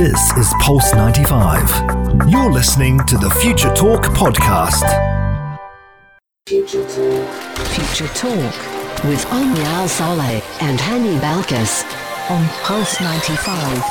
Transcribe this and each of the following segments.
This is Pulse 95. You're listening to the Future Talk podcast. Future Talk with Omnial Saleh and Hani Balkis on Pulse 95.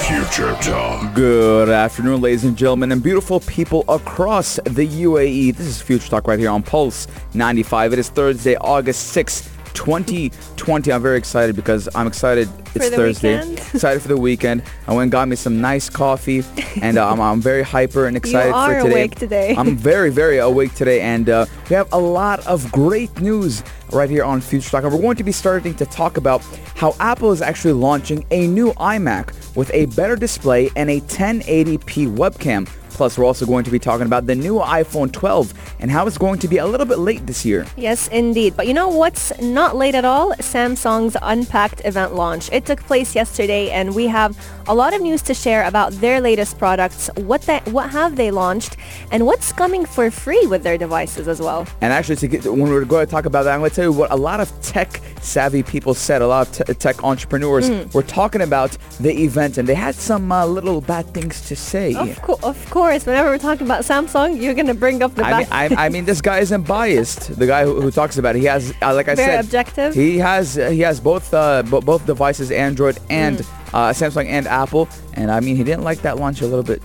Future Talk. Good afternoon, ladies and gentlemen, and beautiful people across the UAE. This is Future Talk right here on Pulse 95. It is Thursday, August 6th. 2020. I'm very excited because I'm excited. It's Thursday. weekend? excited for the weekend. I went and got me some nice coffee, and uh, I'm, I'm very hyper and excited are for today. awake today. I'm very, very awake today, and uh, we have a lot of great news right here on Future Talk. And we're going to be starting to talk about how Apple is actually launching a new iMac with a better display and a 1080p webcam. Plus, we're also going to be talking about the new iPhone 12 and how it's going to be a little bit late this year. Yes, indeed. But you know what's not late at all? Samsung's Unpacked event launch. It took place yesterday, and we have a lot of news to share about their latest products, what they, what have they launched, and what's coming for free with their devices as well. And actually, to get, when we're going to talk about that, I'm going to tell you what a lot of tech savvy people said. A lot of te- tech entrepreneurs Mm. were talking about the event, and they had some uh, little bad things to say. Of, co- of course, whenever we're talking about Samsung, you're going to bring up the I mean. I, I mean, this guy isn't biased. The guy who, who talks about it, he has, uh, like I Very said, objective. He has, uh, he has both, uh, bo- both devices, Android and Mm. Uh, Samsung and Apple. And I mean, he didn't like that launch a little bit.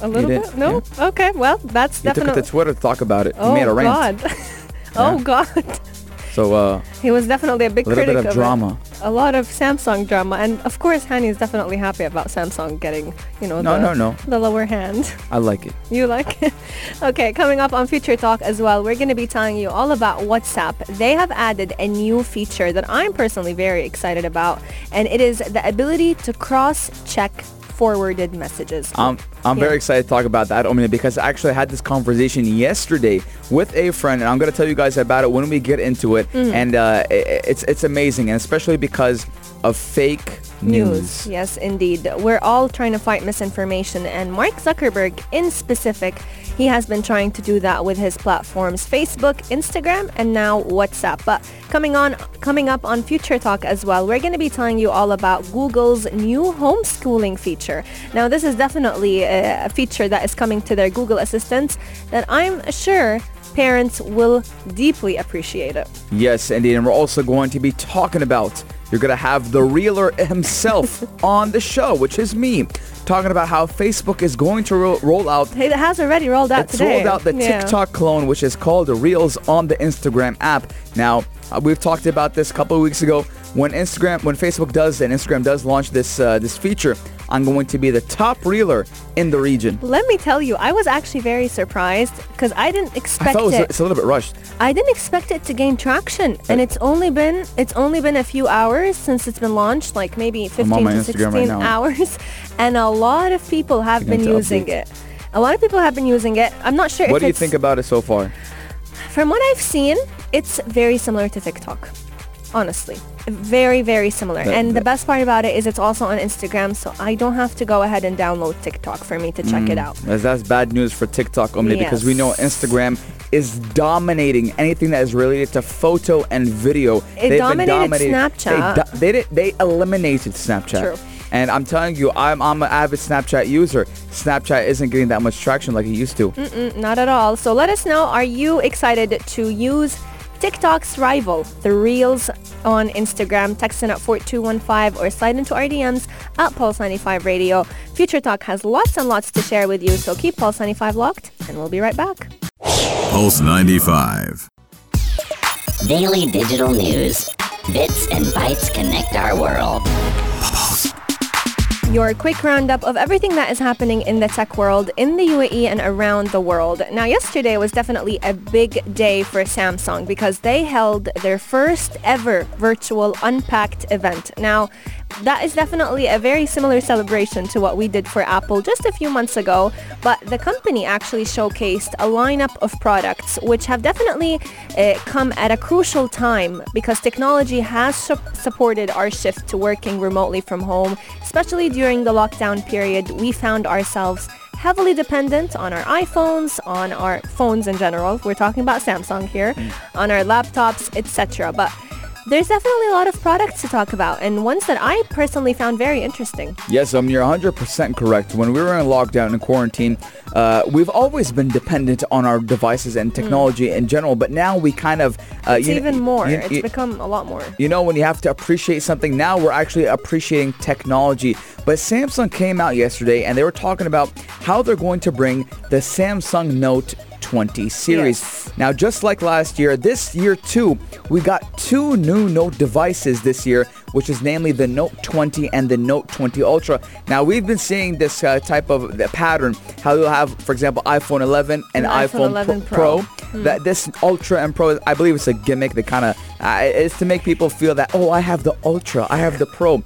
a little bit? No? Okay, well, that's He took it definitely... to Twitter to talk about it. oh, he made a rant. God. oh, God. So uh, He was definitely a big a little critic bit of it. drama. A lot of Samsung drama, and of course, Hani is definitely happy about Samsung getting, you know, No, the, no, no. the lower hand. I like it. You like it? okay, coming up on Future Talk as well, we're going to be telling you all about WhatsApp. They have added a new feature that I'm personally very excited about, and it is the ability to cross-check forwarded messages. I'm I'm Yeah. very excited to talk about that, Omnia, because I actually had this conversation yesterday with a friend, and I'm gonna tell you guys about it when we get into it. Mm. And uh, it's it's amazing, and especially because of fake news. Yes, indeed. We're all trying to fight misinformation, and Mark Zuckerberg, in specific, he has been trying to do that with his platforms Facebook, Instagram, and now WhatsApp. But coming on, coming up on Future Talk as well, we're going to be telling you all about Google's new homeschooling feature. Now, this is definitely a, feature that is coming to their Google Assistants that I'm sure parents will deeply appreciate it. Yes, indeed, and we're also going to be talking about. You're gonna have the reeler himself on the show, which is me, talking about how Facebook is going to ro- roll out Hey, It has already rolled out It's today. rolled out the Yeah. TikTok clone, which is called the Reels on the Instagram app. Now, uh, we've talked about this a couple of weeks ago. When Instagram, when Facebook does and Instagram does launch this uh, this feature, I'm going to be the top reeler in the region. Let me tell you, I was actually very surprised because I didn't I expect thought it was, it. it's a little bit rushed. I didn't expect it to gain traction, and it's only been it's only been a few hours since it's been launched, like maybe 15 to 16 right hours, and a lot of people have been using update. it. A lot of people have been using it. I'm not sure What do you think about it so far? From what I've seen, it's very similar to TikTok. Honestly, very very similar. That- and the best part about it is it's also on Instagram, so I don't have to go ahead and download TikTok for me to check Mm. it out. That's bad news for TikTok only because we know Instagram is dominating anything that is related to photo and video. It been dominated They, Snapchat. do- they, did, they eliminated Snapchat. True. And I'm telling you, I'm, I'm an avid Snapchat user. Snapchat isn't getting that much traction like it used to. Mm, Not at all. So let us know, are you excited to use TikTok's rival, the Reels on Instagram? Text in at 4215 or slide into our DMs at Pulse95 Radio. Future Talk has lots and lots to share with you, so keep Pulse95 locked and we'll be right back. Pulse 95. Daily digital news. Bits and bytes connect our world. Your quick roundup of everything that is happening in the tech world in the UAE and around the world. Now, yesterday was definitely a big day for Samsung because they held their first ever virtual Unpacked event. Now, that is definitely a very similar celebration to what we did for Apple just a few months ago, but the company actually showcased a lineup of products which have definitely uh, come at a crucial time because technology has su- supported our shift to working remotely from home, especially during the lockdown period. We found ourselves heavily dependent on our iPhones, on our phones in general. We're talking about Samsung here, on our laptops, etc. But there's definitely a lot of products to talk about and ones that I personally found very interesting. Yes, um, you're 100% correct. When we were in lockdown and quarantine, uh, we've always been dependent on our devices and technology in general, but now we kind of... Uh, It's even more. you- it's you- become a lot more. You know, when you have to appreciate something, now we're actually appreciating technology. But Samsung came out yesterday and they were talking about how they're going to bring the Samsung Note 20 series. Yes. Now, just like last year, this year too, we got two new Note devices this year, which is namely the Note 20 and the Note 20 Ultra. Now, we've been seeing this uh, type of the pattern, how you'll have, for example, iPhone 11 and An iPhone iPhone, 11 Pro. Pro. That this Ultra and Pro, I believe it's a gimmick. They kind of uh, it's to make people feel that oh, I have the Ultra, I have the Pro.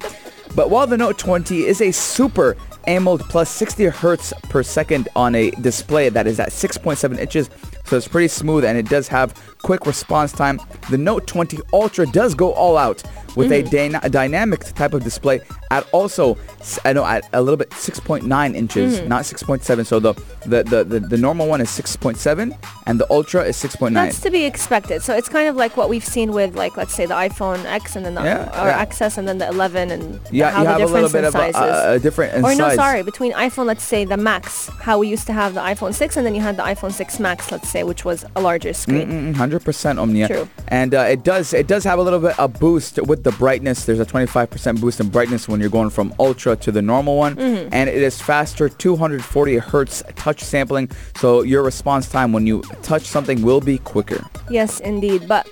But while the Note 20 is a super AMOLED plus 60 hertz per second on a display that is at 6.7 inches, so it's pretty smooth and it does have quick response time. The Note 20 Ultra does go all out with a, mm-hmm. dyna- dynamic type of display at also I know at a little bit 6.9 inches, mm-hmm. not 6.7. So the, the the, the the normal one is 6.7 and the Ultra is 6.9. That's to be expected. So it's kind of like what we've seen with, like, let's say the iPhone X and then the Yeah, or yeah. XS and then the 11 and yeah, how you the have a little difference bit in of a, sizes. a, a different or no, size. sorry, between iPhone, let's say the Max, how we used to have the iPhone 6 and then you had the iPhone 6 Max, let's say, which was a larger screen. Mm, Hundred percent Omnia. True. And uh, it does it does have a little bit a boost with the brightness. There's a 25% boost in brightness when you're going from ultra to the normal one, Mm-hmm. and it is faster 240 hertz touch sampling. So your response time when you touch something will be quicker. Yes, indeed. But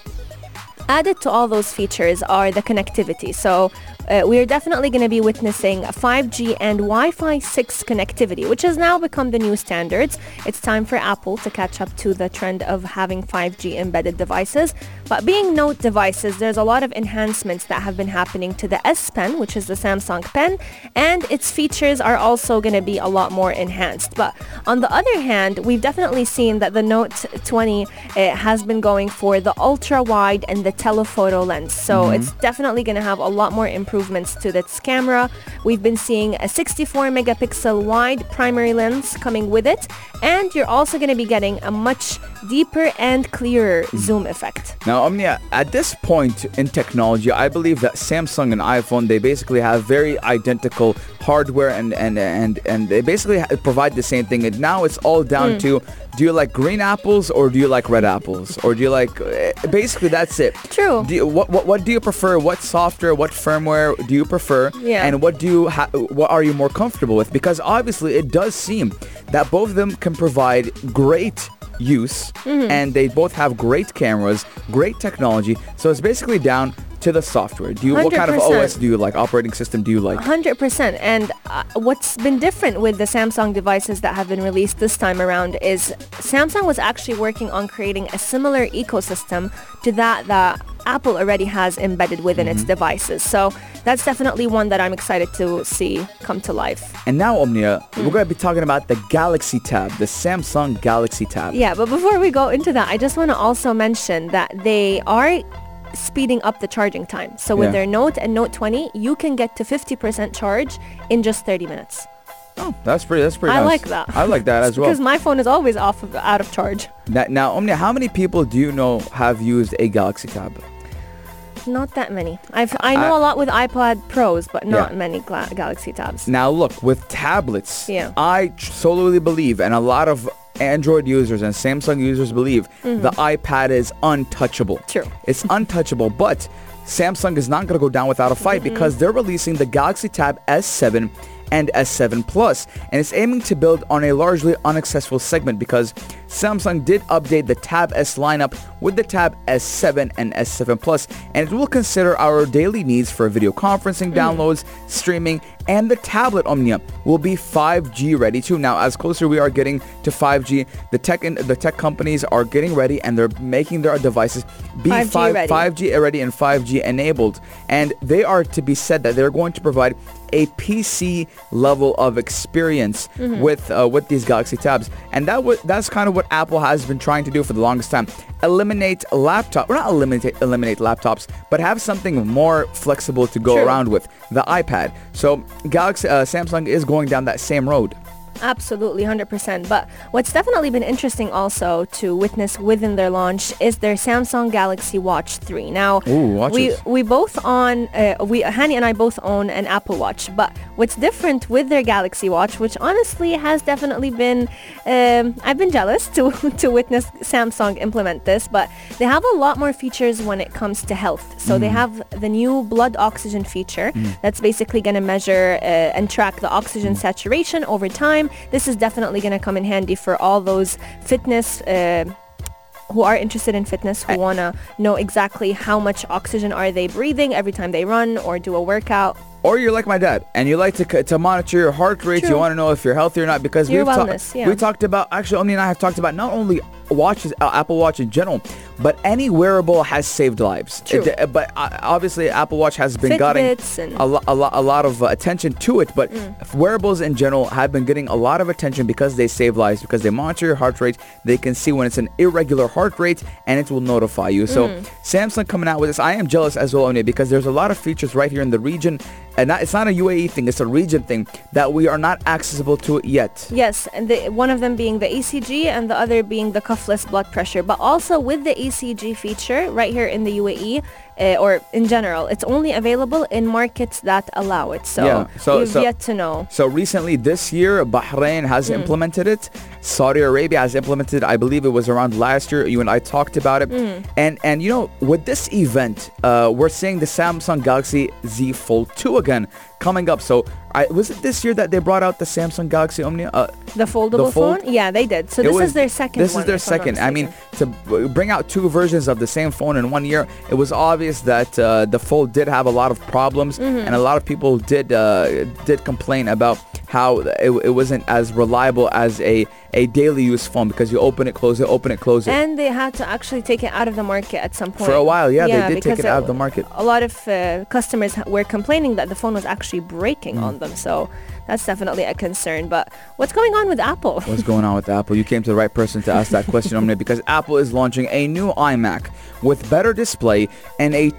added to all those features are the connectivity. So uh, we're definitely going to be witnessing 5G and Wi-Fi 6 connectivity, which has now become the new standards. It's time for Apple to catch up to the trend of having 5G embedded devices. But being Note devices, there's a lot of enhancements that have been happening to the S Pen, which is the Samsung Pen, and its features are also going to be a lot more enhanced. But on the other hand, we've definitely seen that the Note 20 uh, has been going for the ultra wide and the telephoto lens. So it's definitely going to have a lot more improvements to its camera. We've been seeing a 64 megapixel wide primary lens coming with it, and you're also going to be getting a much deeper and clearer zoom effect. Now, Omnia, at this point in technology, I believe that Samsung and iPhone, they basically have very identical hardware and, and, and, and they basically provide the same thing. And now it's all down to, do you like green apples or do you like red apples? Or do you like, eh, basically that's it. True. Do you, what, what, what do you prefer? What software, what firmware do you prefer? Yeah. And what do you, ha- what are you more comfortable with? Because obviously it does seem that both of them can provide great use Mm-hmm. and they both have great cameras, great technology. So it's basically down to the software. Do you what kind of OS do you like? Operating system do you like? 100%. And uh, what's been different with the Samsung devices that have been released this time around is Samsung was actually working on creating a similar ecosystem to that that Apple already has embedded within its devices. So that's definitely one that I'm excited to see come to life. And now Omnia, Hmm. we're going to be talking about the Galaxy Tab, the Samsung Galaxy Tab. Yeah, but before we go into that, I just want to also mention that they are speeding up the charging time. So with Yeah. their Note and Note 20, you can get to 50% charge in just 30 minutes. Oh, that's pretty that's pretty I nice. like that. I like that as well. Because my phone is always off of, out of charge. That, now, Omnia, how many people do you know have used a Galaxy Tab? Not that many. I've, I know I- a lot with iPad Pros, but not Yeah. many gla- Galaxy Tabs. Now look, with tablets, Yeah. I solely believe, and a lot of Android users and Samsung users believe, the iPad is untouchable. Mm-hmm. True. It's untouchable, but Samsung is not going to go down without a fight Mm-hmm. because they're releasing the Galaxy Tab S7 and S7 Plus, and it's aiming to build on a largely unaccessible segment because Samsung did update the Tab S lineup with the Tab S7 and S7 Plus, and it will consider our daily needs for video conferencing, hmm. downloads, streaming, and the tablet Omnia will be 5G ready too. Now, as closer we are getting to 5G, the tech and the tech companies are getting ready and they're making their devices be 5G 5, ready. 5G ready and 5G enabled, and they are to be said that they're going to provide a PC level of experience Mm-hmm. with uh, with these Galaxy Tabs, and that w- that's kind of what Apple has been trying to do for the longest time. Eliminate laptop, or not eliminate eliminate laptops, but have something more flexible to go True. around with the iPad. So Galaxy uh, Samsung is going down that same road. Absolutely, 100%. But what's definitely been interesting also to witness within their launch is their Samsung Galaxy Watch 3. Now, Ooh, we we both on uh, we Hani and I both own an Apple Watch. But what's different with their Galaxy Watch, which honestly has definitely been um, I've been jealous to to witness Samsung implement this, but they have a lot more features when it comes to health. So Mm. they have the new blood oxygen feature that's basically going to measure uh, and track the oxygen Mm. saturation over time. This is definitely going to come in handy for all those fitness uh, who are interested in fitness, who want to know exactly how much oxygen are they breathing every time they run or do a workout. Or you're like my dad, and you like to to monitor your heart rate. You want to know if you're healthy or not because Your we've ta- yeah. we talked about actually Omni and I have talked about not only watches, uh, Apple Watch in general, but any wearable has saved lives. True. It- uh, but uh, obviously, Apple Watch has been getting Fitbits and- a, lo- a, lo- a lot of uh, attention to it. But Mm. wearables in general have been getting a lot of attention because they save lives because they monitor your heart rate. They can see when it's an irregular heart rate, and it will notify you. So Mm. Samsung coming out with this, I am jealous as well, Omni, because there's a lot of features right here in the region, and not, it's not a UAE thing, it's a region thing that we are not accessible to yet. Yes, and the, one of them being the ECG and the other being the cuffless blood pressure. But also with the ECG feature right here in the UAE, uh, or in general, it's only available in markets that allow it. So, Yeah, so- we've so- yet to know. So recently this year, Bahrain has Hmm. implemented it. Saudi Arabia has implemented. I believe it was around last year. You and I talked about it. Hmm. And and you know, with this event, uh, we're seeing the Samsung Galaxy Z Fold 2 again coming up. So I, was it this year that they brought out the Samsung Galaxy Omnia? Uh, The foldable fold? phone? Yeah, they did. So this was- is their second This one, is their if I'm not second. I mean, to b- bring out two versions of the same phone in one year, it was obvious that uh, the Fold did have a lot of problems, Mm-hmm. and a lot of people did uh, did complain about how it, it wasn't as reliable as a a daily use phone because you open it, close it, open it, close it. And they had to actually take it out of the market at some point. For a while, yeah, they did take because it out of the market. A lot of uh, customers were complaining that the phone was actually breaking Mm. on them. So that's definitely a concern. But what's going on with Apple? What's going on with Apple? You came to the right person to ask that question, Omni, because Apple is launching a new iMac with better display and a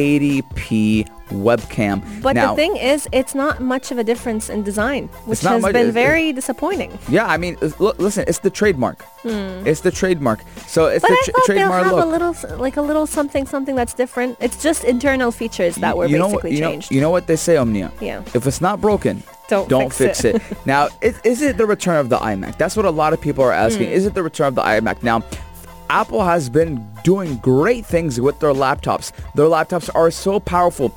1080p webcam. But now, the thing is, it's not much of a difference in design, which has much- been it- very disappointing. Yeah, I mean, it's- look, listen, it's the trademark. It's the trademark. So it's Hmm. But the I tra- thought they'll trademark have look. a little, like a little something, something that's different. It's just internal features that were you know basically you changed. Know, you know what they say, Omnia? Yeah. If it's not broken, Don't fix fix, it. it. now, is, is it the return of the iMac? That's what a lot of people are asking. Hmm. Is it the return of the iMac? Now, Apple has been doing great things with their laptops. Their laptops are so powerful.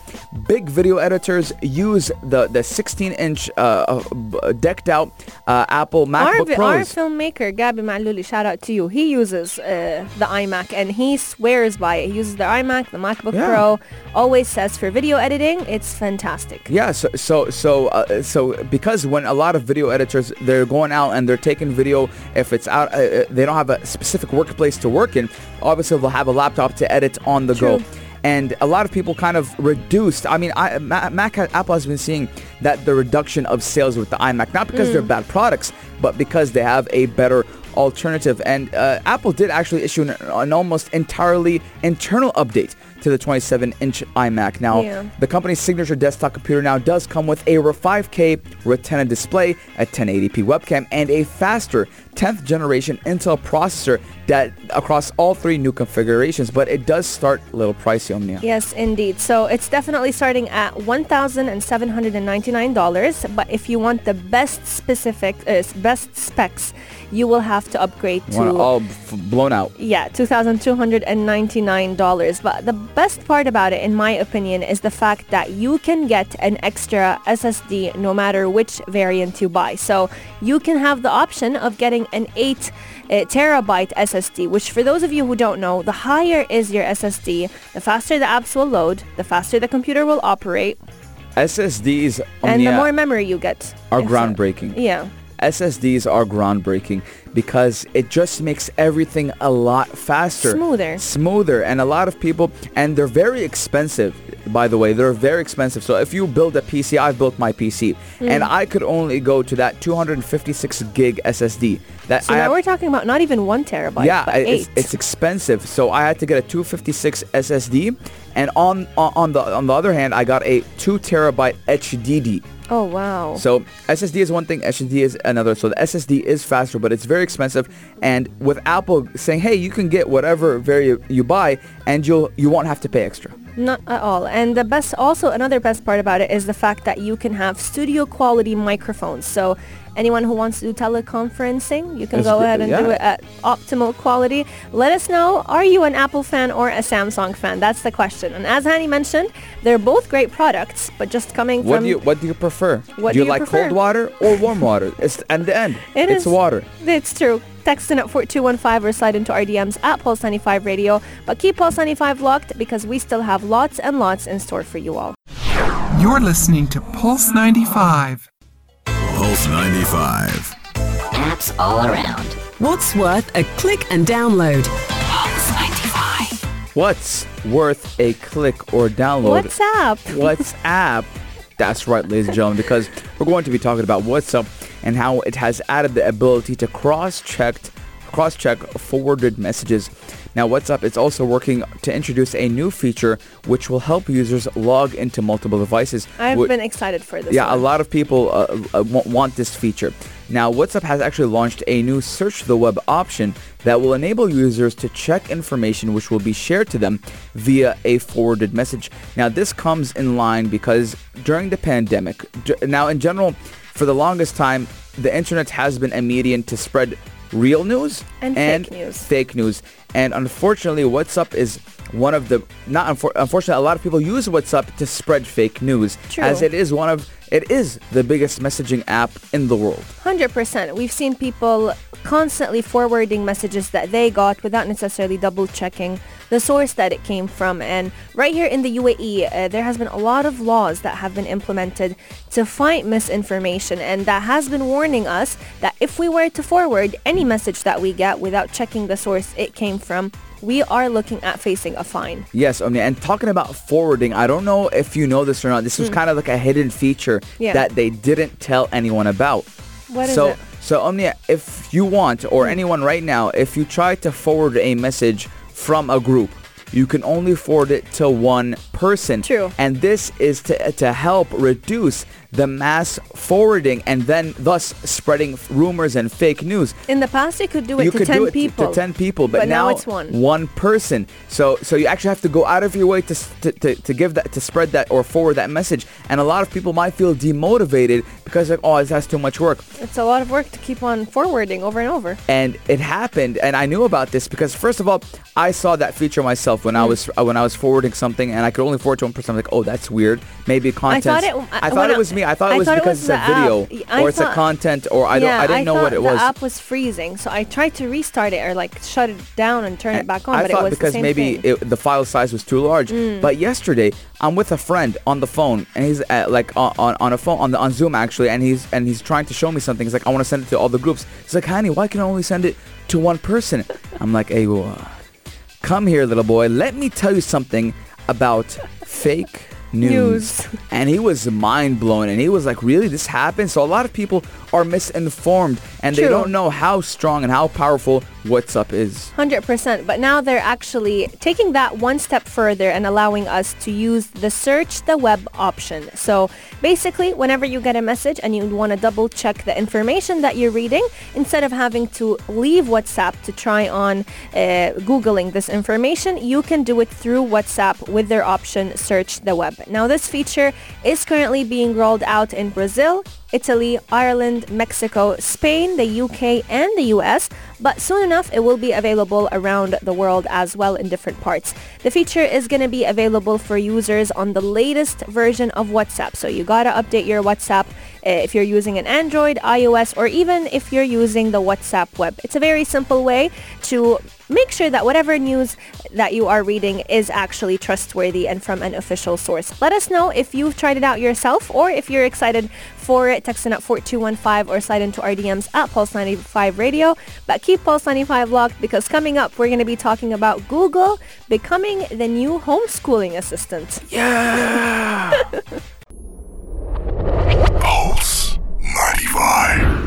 Big video editors use the the 16-inch uh, uh, decked out uh, Apple our, MacBook our Pros. filmmaker Gabi Maluli, shout out to you. He uses uh, the iMac and he swears by it. He uses the iMac, the MacBook Yeah. Pro. Always says for video editing, it's fantastic. Yeah, so so so uh, so because when a lot of video editors they're going out and they're taking video if it's out uh, they don't have a specific workplace to work in, obviously they'll have a laptop to edit on the go. And a lot of people kind of reduced. I mean, I, Mac, Apple has been seeing that the reduction of sales with the iMac, not because they're bad products, but because they have a better alternative. And uh, Apple did actually issue an, an almost entirely internal update to the 27-inch iMac. Now, Yeah. the company's signature desktop computer now does come with a 5K Retina display, a 1080p webcam, and a faster 10th generation Intel processor that across all three new configurations, but it does start a little pricey, Omnia. Yes, indeed. So it's definitely starting at $1,799. But if you want the best specific, uh, best specs, you will have to upgrade You want it to all f- blown out. Yeah, $2,299. But the best part about it, in my opinion, is the fact that you can get an extra SSD no matter which variant you buy. So you can have the option of getting an 8 uh, terabyte SSD, which for those of you who don't know, the higher is your SSD, the faster the apps will load, the faster the computer will operate, SSDs, and the more memory you get. are Yes, groundbreaking. Yeah. SSDs are groundbreaking because it just makes everything a lot faster. Smoother. Smoother. And a lot of people, and they're very expensive. By the way, they're very expensive. So if you build a PC, I've built my PC, Hmm. and I could only go to that 256 gig SSD. That So I now have- we're talking about not even one terabyte, yeah, but it- eight. it's, it's expensive. So I had to get a 256 SSD, and on on on the on the other hand, I got a two terabyte HDD. oh wow. So SSD is one thing, HDD is another. So the SSD is faster, but it's very expensive. And with Apple saying, "Hey, you can get whatever vari- you buy, and you'll you won't have to pay extra." Not at all. And the best, also another best part about it is the fact that you can have studio quality microphones. So anyone who wants to do teleconferencing, you can It's go ahead and do it at optimal quality. Let us know, are you an Apple fan or a Samsung fan? That's the question. And as Hani mentioned, they're both great products, but just coming What from do you what do you prefer? What do you do you like prefer? cold water or warm water? It's and the end. It it's is- water. It's true. Text in at 4215 or slide into our DMs at Pulse 95 Radio. But keep Pulse 95 locked because we still have lots and lots in store for you all. You're listening to Pulse 95. Pulse 95. Apps all around. What's worth a click and download? Pulse 95. What's worth a click or download? WhatsApp. WhatsApp. That's right, ladies and gentlemen, because we're going to be talking about WhatsApp and how it has added the ability to cross-check cross-check forwarded messages. Now, WhatsApp is also working to introduce a new feature which will help users log into multiple devices. I've Wh- been excited for this yeah, a lot of people uh, uh, want this feature. Now, WhatsApp has actually launched a new search the web option that will enable users to check information which will be shared to them via a forwarded message. Now, this comes in line because during the pandemic, d- now in general, for the longest time, the internet has been a medium to spread real news And fake news. fake news. And unfortunately, WhatsApp is one of the not unfor- unfortunately a lot of people use WhatsApp to spread fake news True. as it is one of it is the biggest messaging app in the world. 100%. We've seen people constantly forwarding messages that they got without necessarily double checking the source that it came from. And right here in the UAE, uh, there has been a lot of laws that have been implemented to fight misinformation. And that has been warning us that if we were to forward any message that we get without checking the source it came from, we are looking at facing a fine. Yes, Omnia. And talking about forwarding, I don't know if you know this or not. This was kind of like a hidden feature. Yeah. that they didn't tell anyone about. What is it? so? So Omnia, if you want, or anyone right now, if you try to forward a message from a group, you can only forward it to one person. True. And this is to, to help reduce the mass forwarding and then thus spreading rumors and fake news In the past, you could do it you to could 10 do it to- people. to 10 people but, But now it's one. one person so so you actually have to go out of your way to, to, to, to give that to spread that or forward that message and a lot of people might feel demotivated because like oh has too much work It's a lot of work to keep on forwarding over and over. and it happened and I knew about this because first of all I saw that feature myself when I was uh, when I was forwarding something and I could only forward to one person I'm like oh that's weird maybe content thought it- I, I- thought it I- was me I thought it was thought it because was it's a video. I or it's a content or I don't yeah, I didn't know what it was The app was freezing, so I tried to restart it or like shut it down and turn it back on, I but thought it was because the same maybe. Mm. it, the file size was too large. But yesterday, I'm with a friend on the phone, and he's uh, like on, on, on a phone on the on Zoom actually, and he's and he's trying to show me something. He's like, I want to send it to all the groups. He's like, Hani, why can I only send it to one person? I'm like, Hey, well, come here, little boy. Let me tell you something about fake news. News. And he was mind blown, and he was like, Really, this happened? So a lot of people are misinformed, and they don't know how strong and how powerful WhatsApp is. 100%. But now they're actually taking that one step further and allowing us to use the search the web option. So basically, whenever you get a message and you want to double check the information that you're reading, instead of having to leave WhatsApp to try on uh, Googling this information, you can do it through WhatsApp with their option search the web. Now this feature is currently being rolled out in Brazil, Italy, Ireland, Mexico, Spain, the UK, and the US, but soon enough it will be available around the world as well in different parts. The feature is going to be available for users on the latest version of WhatsApp, so you gotta update your WhatsApp uh, if you're using an Android, iOS, or even if you're using the WhatsApp web. It's a very simple way to make sure that whatever news that you are reading is actually trustworthy and from an official source. Let us know if you've tried it out yourself or if you're excited for it. Text in at 4215 or slide into our DMs at Pulse95 Radio. But keep keep Pulse 95 locked because coming up, we're going to be talking about Google becoming the new homeschooling assistant. Yeah. Pulse 95.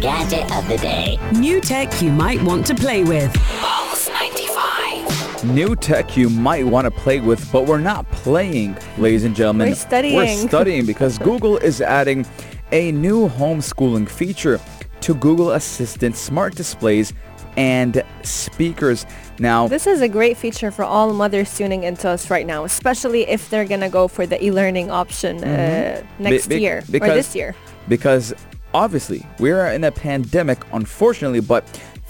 Gadget of the day. New tech you might want to play with. Pulse 95. New tech you might want to play with, but we're not playing, ladies and gentlemen. We're studying. We're studying because Google is adding a new homeschooling feature to Google Assistant smart displays and speakers. Now, This is a great feature for all mothers tuning into us right now, especially if they're going to go for the e-learning option uh, next Be- be- year or this year. because obviously we are in a pandemic unfortunately but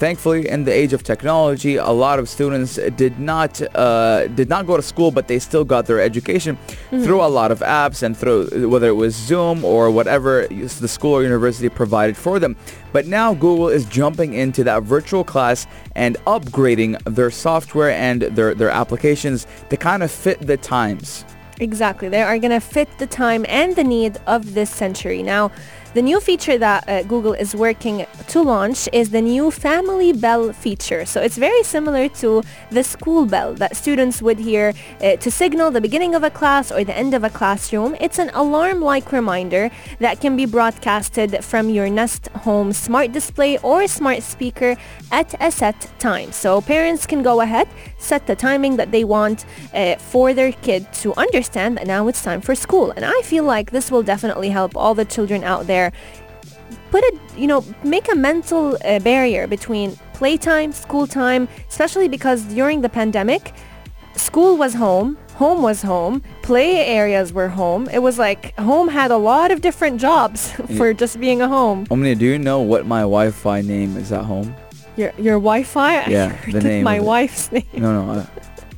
thankfully in the age of technology a lot of students did not uh, did not go to school but they still got their education through a lot of apps and through whether it was zoom or whatever the school or university provided for them but now google is jumping into that virtual class and upgrading their software and their, their applications to kind of fit the times Exactly. They are going to fit the time and the need of this century. Now, the new feature that uh, Google is working to launch is the new Family Bell feature. So it's very similar to the school bell that students would hear uh, to signal the beginning of a class or the end of a classroom. It's an alarm-like reminder that can be broadcasted from your Nest Home smart display or smart speaker at a set time. So parents can go ahead, set the timing that they want uh, for their kid to understand that now it's time for school. And I feel like this will definitely help all the children out there put a you know make a mental uh, barrier between playtime school time especially because during the pandemic school was home home was home play areas were home it was like home had a lot of different jobs for just being a home Omnia, do you know what my Wi-Fi name is at home? your your wi-fi Yeah, the name my wife's name No, no. Uh,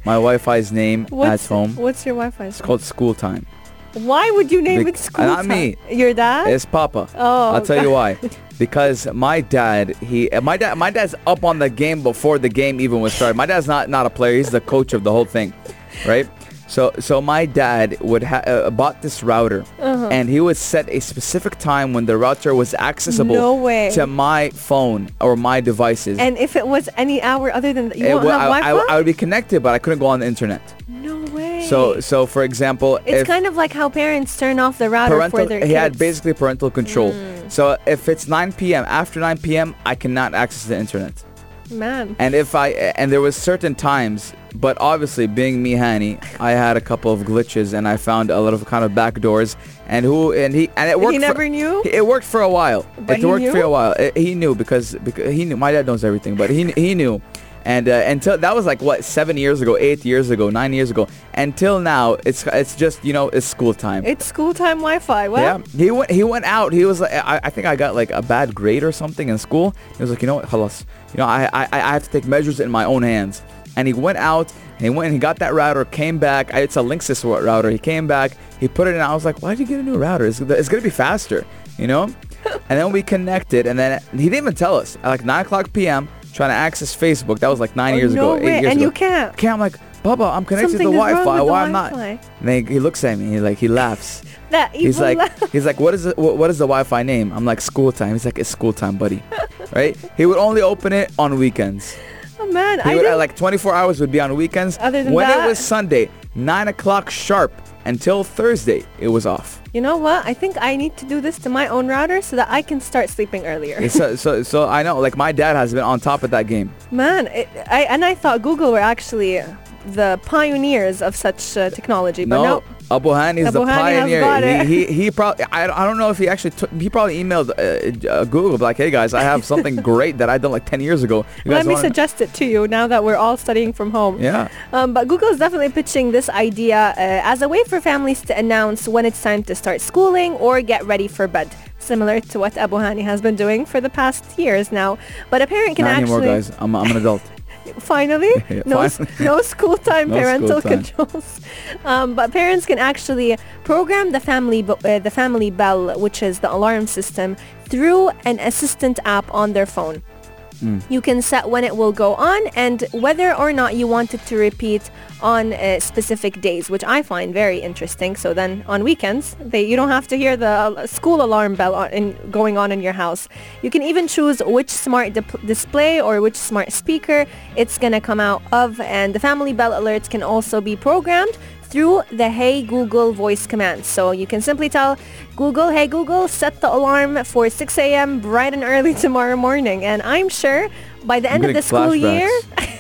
my Wi-Fi's name what's at home. what's your wi-fi It's called School Time. Why would you name Bec- it school not me. your dad It's Papa. Oh, I'll tell you why. Because my dad, he, uh, my dad, my dad's up on the game before the game even was started. My dad's not not a player. He's the coach of the whole thing, right? So, so my dad would ha- uh, bought this router, Uh-huh. and he would set a specific time when the router was accessible No way. to my phone or my devices. and if it was any hour other than that you It won't have I, wi-fi I, I would be connected, but I couldn't go on the internet. So, so for example, It's kind of like how parents turn off the router parental, for their kids. he had basically parental control. Mm. So if it's 9 p.m. after 9 p.m., I cannot access the internet. Man. And if I and there was certain times, but obviously being me, Hani, I had a couple of glitches and I found a lot of kind of back doors. And who and he and it worked. He for- never knew? It worked for a while. But it he worked for a while. It- he knew because because he knew. My dad knows everything, but he he knew. And uh, until that was like what seven years ago, eight years ago, nine years ago. Until now, it's it's just you know it's school time. It's school time Wi-Fi. Well, Yeah, he went. He went out. He was like, I, I think I got like a bad grade or something in school. He was like, you know what, halas. You know, I, I I have to take measures in my own hands. And he went out. And he went and he got that router. Came back. I- It's a Linksys router. He came back. He put it in. I was like, why did you get a new router? It's, it's gonna be faster, you know. and then we connected. And then he didn't even tell us. At like 9 o'clock p.m. Trying to access Facebook. That was like nine Oh, years no ago. eight way. years And ago. you can't. Can't. I'm like, Baba, I'm connected Something to the Wi-Fi. Why I'm not? And then he looks at me. He like he laughs. That He's like, laugh. he's like, what is it? What, what is the Wi-Fi name? I'm like, school time. He's like, it's school time, buddy. right? He would only open it on weekends. oh man, He I would like 24 hours would be on weekends. Other than when that- it was Sunday, nine o'clock sharp until Thursday, it was off. you know what? I think I need to do this to my own router so that I can start sleeping earlier. so, so, so I know, like my dad has been on top of that game. Man, it, I and I thought Google were actually the pioneers of such uh, technology, but No, no. Abu Hani is the pioneer. He, he, he probably, I, I don't know if he actually took, he probably emailed uh, uh, Google, like, hey guys, I have something great that I done like 10 years ago. You Let me wanna-" suggest it to you now that we're all studying from home. Yeah. Um, but Google is definitely pitching this idea uh, as a way for families to announce when it's time to start schooling or get ready for bed, similar to what Abu Hani has been doing for the past years now. But a parent can Not actually anymore, guys. I'm, I'm an adult. Finally Yeah, no finally. no school time No parental school time. controls. Um, but parents can actually program the family uh, the family bell, which is the alarm system, through an assistant app on their phone. You can set when it will go on and whether or not you want it to repeat on uh, specific days, which I find very interesting. So then on weekends, they, you don't have to hear the uh, school alarm bell in, going on in your house. You can even choose which smart display or which smart speaker it's going to come out of. And the family bell alerts can also be programmed through the Hey Google voice command. So you can simply tell Google, Hey Google, set the alarm for 6 a.m. bright and early tomorrow morning. And I'm sure by the I'm end of the school year,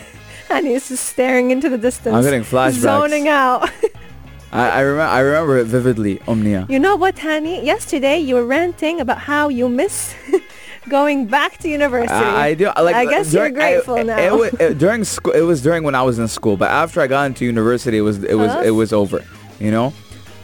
and he's just staring into the distance. I'm getting flashbacks. Zoning out. I, I remember I remember it vividly, Omnia. you know what, Hani? Yesterday you were ranting about how you miss going back to university. I, I do. I Like I guess during, you're grateful I- now. It, wa- it- during school, it was during when I was in school, but after I got into university, it was it was Huh? it was over. You know.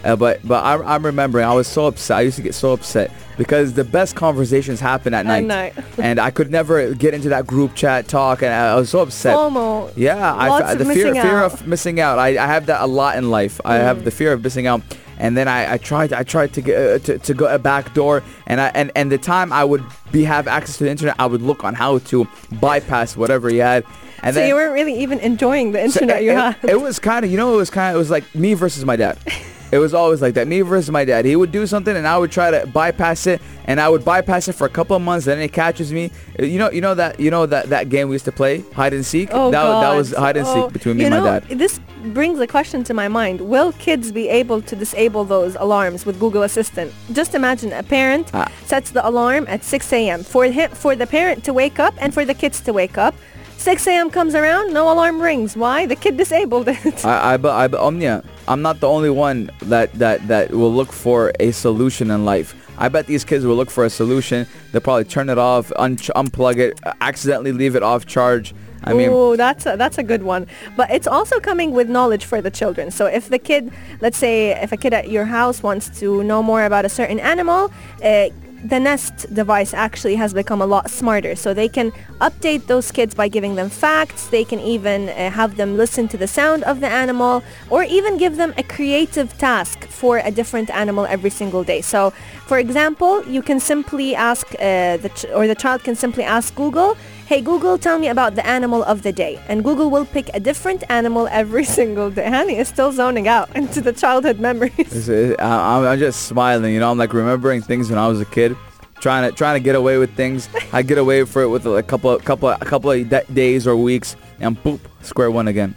Uh, but but I, I'm remembering I was so upset. I used to get so upset because the best conversations happen at night, night. and I could never get into that group chat talk, and I, I was so upset. FOMO. Yeah, Lots I, the fear fear out. of missing out. I, I have that a lot in life. I Mm. have the fear of missing out. And then I, I tried I tried to get uh, to, to go a back door. And I and, and the time I would be have access to the internet I would look on how to bypass whatever he had. And so then you weren't really even enjoying the so internet it, you it- had. it was kind of you know it was kind of it was like me versus my dad it was always like that me versus my dad he would do something and I would try to bypass it and I would bypass it for a couple of months then it catches me you know you know that you know that that game we used to play hide and seek Oh that, God. that was hide and seek Oh, between me you and know, my dad This brings a question to my mind. Will kids be able to disable those alarms with Google Assistant? Just imagine a parent Ah. sets the alarm at 6 a.m. for him, for the parent to wake up and for the kids to wake up. 6 a.m. comes around, no alarm rings. Why? The kid disabled it. I, I, but I, but Omnia, I'm not the only one that, that, that will look for a solution in life. I bet these kids will look for a solution. They'll probably turn it off, un- unplug it, accidentally leave it off charge. I mean, oh, that's a, that's a good one. But it's also coming with knowledge for the children. So if the kid, let's say, if a kid at your house wants to know more about a certain animal, uh, the Nest device actually has become a lot smarter. So they can update those kids by giving them facts. They can even uh, have them listen to the sound of the animal or even give them a creative task for a different animal every single day. So for example, you can simply ask uh, the ch- or the child can simply ask Google, hey Google, tell me about the animal of the day. And Google will pick a different animal every single day. Hani is still zoning out into the childhood memories. I- I'm, just smiling, you know. I'm like remembering things when I was a kid, trying to trying to get away with things. I get away for it with a couple couple couple of days or weeks, and boop, square one again.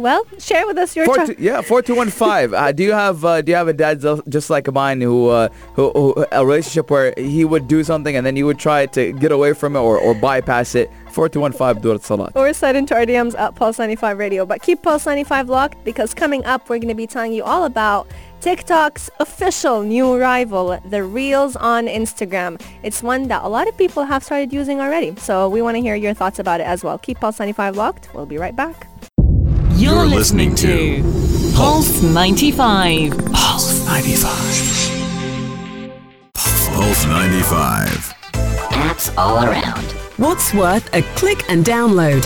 Well, share with us your four two, yeah four two one five. Uh, do you have uh, do you have a dad just like mine who, uh, who who a relationship where he would do something and then you would try to get away from it or, or bypass it? Four two one five Dur Salat. or slide into our DMs at Pulse 95 Radio. But keep Pulse 95 locked because coming up, we're going to be telling you all about TikTok's official new rival, the Reels on Instagram. It's one that a lot of people have started using already. So we want to hear your thoughts about it as well. Keep Pulse 95 locked. We'll be right back. You're, You're listening, listening to Pulse 95. Pulse 95. Pulse 95. Apps all around. What's worth a click and download?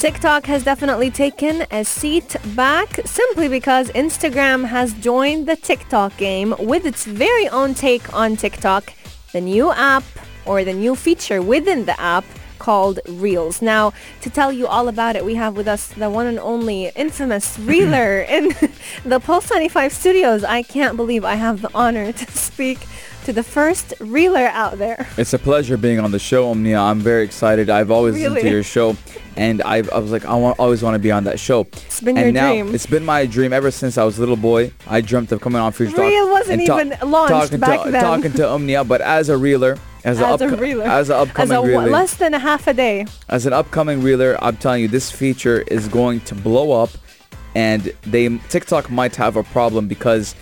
TikTok has definitely taken a seat back simply because Instagram has joined the TikTok game with its very own take on TikTok, the new app or the new feature within the app called Reels. Now, to tell you all about it, we have with us the one and only infamous Reeler in the Pulse 95 studios. I can't believe I have the honor to speak to the first Reeler out there. It's a pleasure being on the show, Omnia. I'm very excited. I've always listened to your show, and I've, I was like, I want, always want to be on that show. It's been and your now dream. it's been my dream ever since I was a little boy. I dreamt of coming on Future Talk. Reel wasn't and ta- even launched back to, then. Talking to Omnia, but as a reeler, as, As a, a reeler. as an As upcoming a reeler, less than a half a day. as an upcoming reeler, I'm telling you, this feature is going to blow up, and they TikTok might have a problem because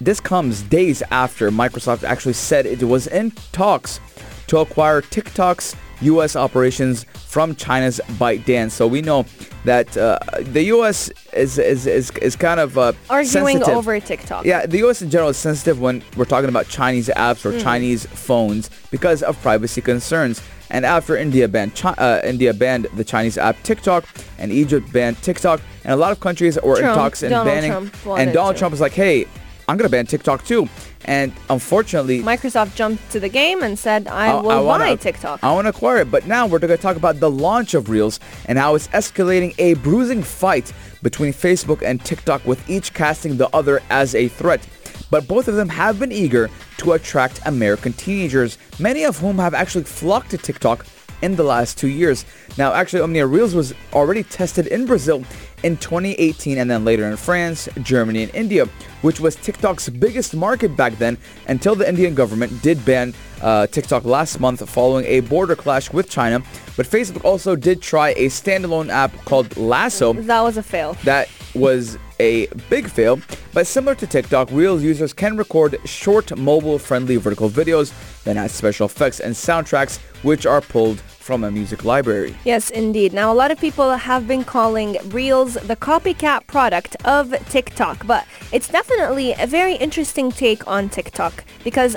this comes days after Microsoft actually said it was in talks to acquire TikTok's U.S. operations from China's ByteDance. So we know that uh, the U.S. is is, is, is kind of uh, Arguing sensitive. over TikTok. Yeah, the U.S. in general is sensitive when we're talking about Chinese apps or Chinese phones because of privacy concerns. And after India banned Chi- uh, India banned the Chinese app TikTok, and Egypt banned TikTok, and a lot of countries were in talks and Donald banning. Trump and Donald to. Trump was like, "Hey, I'm gonna ban TikTok too." And unfortunately, Microsoft jumped to the game and said, I will I wanna- buy TikTok. I want to acquire it. But now we're going to talk about the launch of Reels and how it's escalating a bruising fight between Facebook and TikTok with each casting the other as a threat. But both of them have been eager to attract American teenagers, many of whom have actually flocked to TikTok in the last two years. Now, actually, Omnia Reels was already tested in Brazil in 2018 and then later in France, Germany, and India, which was TikTok's biggest market back then until the Indian government did ban uh, TikTok last month following a border clash with China. But Facebook also did try a standalone app called Lasso that was a fail. that was a big fail, but similar to TikTok, Reels users can record short mobile-friendly vertical videos, then add special effects and soundtracks, which are pulled from a music library. Yes, indeed. Now, a lot of people have been calling Reels the copycat product of TikTok, but it's definitely a very interesting take on TikTok because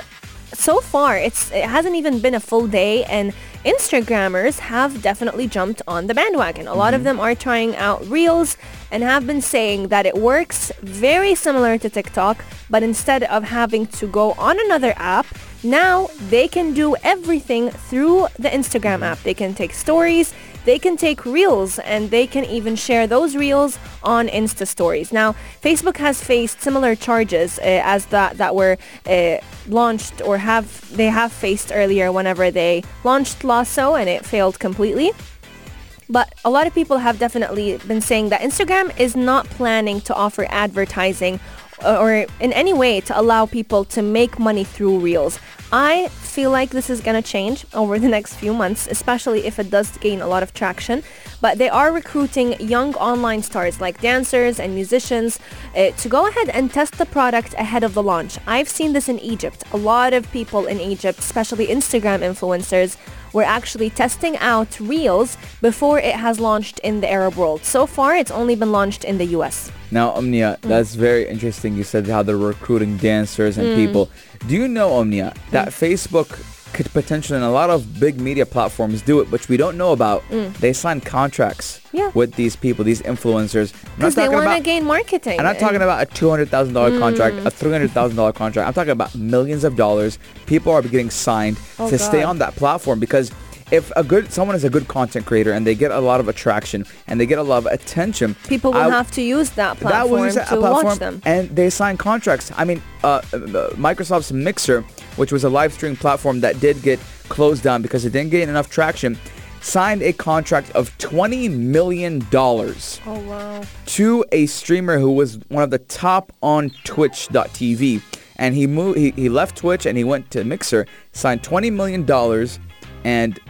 so far it's it hasn't even been a full day and Instagrammers have definitely jumped on the bandwagon. A lot of mm-hmm. them are trying out Reels and have been saying that it works very similar to TikTok, but instead of having to go on another app, now they can do everything through the Instagram app. They can take stories, they can take reels, and they can even share those reels on Insta stories. Now, Facebook has faced similar charges uh, as that that were uh, launched or have they have faced earlier whenever they launched Lasso and it failed completely. But a lot of people have definitely been saying that Instagram is not planning to offer advertising uh, or in any way to allow people to make money through Reels. I feel like this is to change over the next few months, especially if it does gain a lot of traction. But they are recruiting young online stars like dancers and musicians uh, to go ahead and test the product ahead of the launch. I've seen this in Egypt. A lot of people in Egypt, especially Instagram influencers, were actually testing out Reels before it has launched in the Arab world. So far, it's only been launched in the US. Now, Omnia, mm. that's very interesting. You said how they're recruiting dancers and mm. people. Do you know, Omnia, that mm. Facebook could potentially, and a lot of big media platforms do it, which we don't know about. They sign contracts Yeah. with these people, these influencers. Because they want to gain marketing. I'm not talking about a two hundred thousand dollar contract, a three hundred thousand dollar contract. I'm talking about millions of dollars. People are getting signed Oh, to stay on that platform because if a good someone is a good content creator and they get a lot of attraction and they get a lot of attention, People will I- have to use that that platform use to that platform watch them. and they sign contracts. I mean, uh, uh, Microsoft's Mixer, which was a live stream platform that did get closed down because it didn't gain enough traction, signed a contract of twenty million dollars Oh wow. to a streamer who was one of the top on Twitch.tv. And he moved. He, he left Twitch and he went to Mixer, signed twenty million dollars, and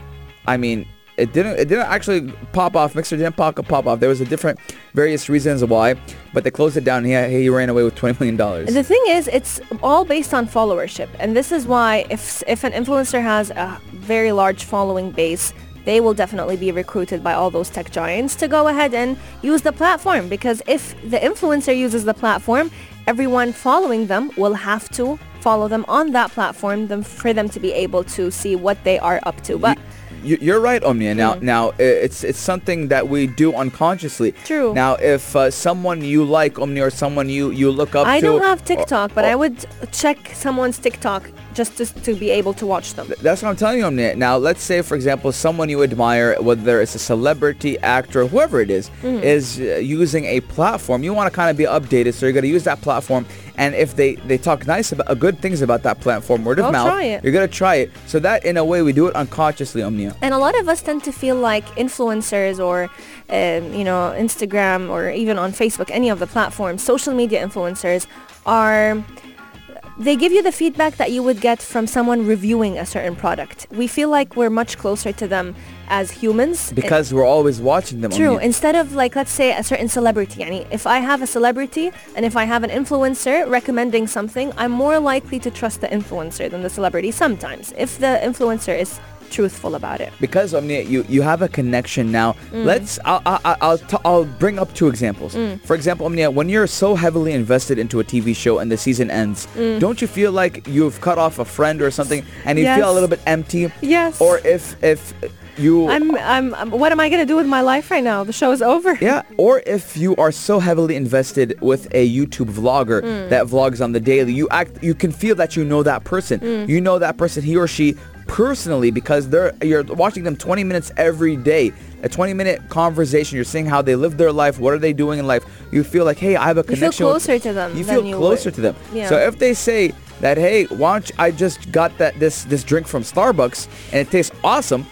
I mean, it didn't. It didn't actually pop off. Mixer didn't pop pop off. There was a different, various reasons why, but they closed it down. He he ran away with twenty million dollars. The thing is, it's all based on followership, and this is why if if an influencer has a very large following base, they will definitely be recruited by all those tech giants to go ahead and use the platform. Because if the influencer uses the platform, everyone following them will have to follow them on that platform for them to be able to see what they are up to. But You're right, Omnia. Now, now it's it's something that we do unconsciously. True. Now, if uh, someone you like, Omnia, or someone you you look up to I to, don't have or- TikTok, but or- I would check someone's TikTok just to, to be able to watch them. That's what I'm telling you, Omnia. Now, let's say, for example, someone you admire, whether it's a celebrity, actor, whoever it is, Mm-hmm. is uh, using a platform. You want to kind of be updated, so you're going to use that platform. And if they, they talk nice about uh, good things about that platform, word of I'll mouth, try it. you're going to try it. So that, in a way, we do it unconsciously, Omnia. And a lot of us tend to feel like influencers or, um, you know, Instagram or even on Facebook, any of the platforms, social media influencers are, they give you the feedback that you would get from someone reviewing a certain product. We feel like we're much closer to them as humans. Because we're always watching them. True. Instead of like, let's say a certain celebrity. Yani, if I have a celebrity and if I have an influencer recommending something, I'm more likely to trust the influencer than the celebrity sometimes. If the influencer is truthful about it. because Omnia, you you have a connection now. Mm. Let's I'll I'll I'll, t- I'll bring up two examples. Mm. For example, Omnia, when you're so heavily invested into a TV show and the season ends, don't you feel like you've cut off a friend or something, and you feel a Mm. Little bit empty? Yes. Or if if you I'm, I'm, I'm, what am I going to do with my life right now? The show is over. Yeah, or if you are so heavily invested with a YouTube vlogger Mm. that vlogs on the daily, you act you can feel that you know that person. Mm. You know that person, he or she personally because they're you're watching them 20 minutes every day. A 20 minute conversation, you're seeing how they live their life, what are they doing in life. You feel like, "Hey, I have a connection You feel connection with- closer to them You feel you closer to them. Yeah. So if they say that, "Hey, why don't you, I just got that this this drink from Starbucks and it tastes awesome."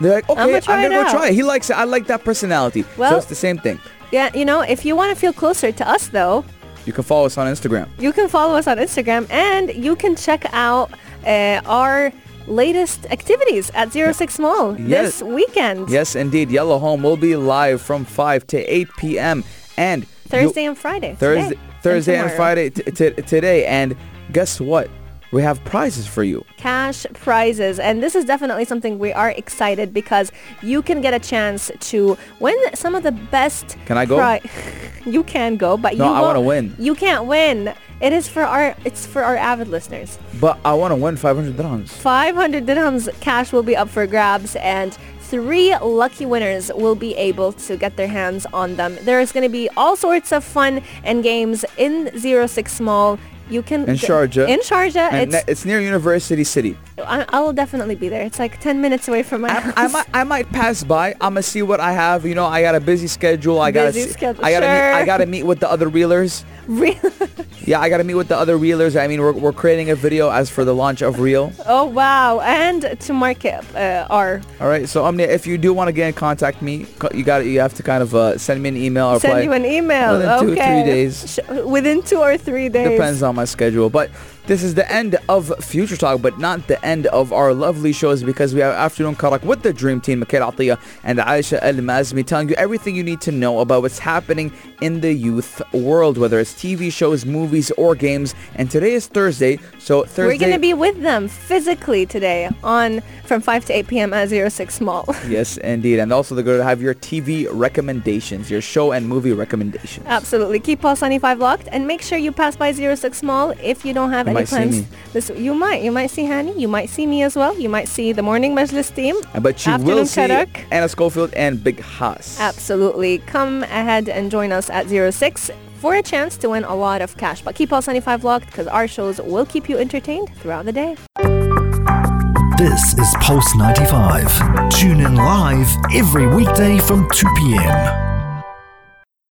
They're like, "Okay, I'm gonna, try it go try it." He likes it. I like that personality. so Well- it's the same thing. Yeah, you know, if you want to feel closer to us though, You can follow us on Instagram. you can follow us on Instagram and you can check out uh, our latest activities at Zero Six Mall Yes. this weekend. Yes, indeed. Yellow Home will be live from 5 to 8 p.m. and you- Thursday and Friday. Thursday, today, Thursday and tomorrow. Friday t- t- today. And guess what? We have prizes for you. cash prizes and this is definitely something we are excited because you can get a chance to win some of the best Can I go? pri- you can go but No, you I wanna win. you can't win it is for our it's for our avid listeners But I want to win 500 dirhams. 500 dirhams cash will be up for grabs and three lucky winners will be able to get their hands on them there's going to be all sorts of fun and games in 06 mall you can In Sharjah. in Sharjah And it's it's near University City. I, I will definitely be there. It's like 10 minutes away from my house. I, I might I might pass by. I'm gonna see what I have. You know, I got a busy schedule. I gotta Busy see, schedule, I gotta meet, I gotta meet with the other reelers. Really? Yeah, I gotta meet with the other reelers. I mean, we're, we're creating a video as for the launch of Reel. Oh, wow. And to market uh, our... All right, so Omnia, if you do want to get in contact me, you got to you have to kind of uh, send me an email or Send you an email. within two, okay. three days. Sh- within two or three days. Depends on my schedule, but this is the end of Future Talk, but not the end of our lovely shows because we have Afternoon Karak with the Dream Team, Mikhail Atiyah and Aisha El Mazmi, telling you everything you need to know about what's happening in the youth world, whether it's TV shows, movies, or games. And today is Thursday, so Thursday. We're going to be with them physically today on from 5 to 8 p.m. at 06 Mall. Yes, indeed. And also they're going to have your TV recommendations, your show and movie recommendations. Absolutely. Keep Pulse 95 locked and make sure you pass by 06 Mall if you don't have any might see me. This, you might. You might see Hani. You might see me as well. You might see the Morning Majlis team. But you will see Karak. Anna Schofield and Big Haas. Absolutely. Come ahead and join us at 06 for a chance to win a lot of cash. But keep Pulse 95 locked because our shows will keep you entertained throughout the day. This is Pulse 95. Tune in live every weekday from 2 p.m.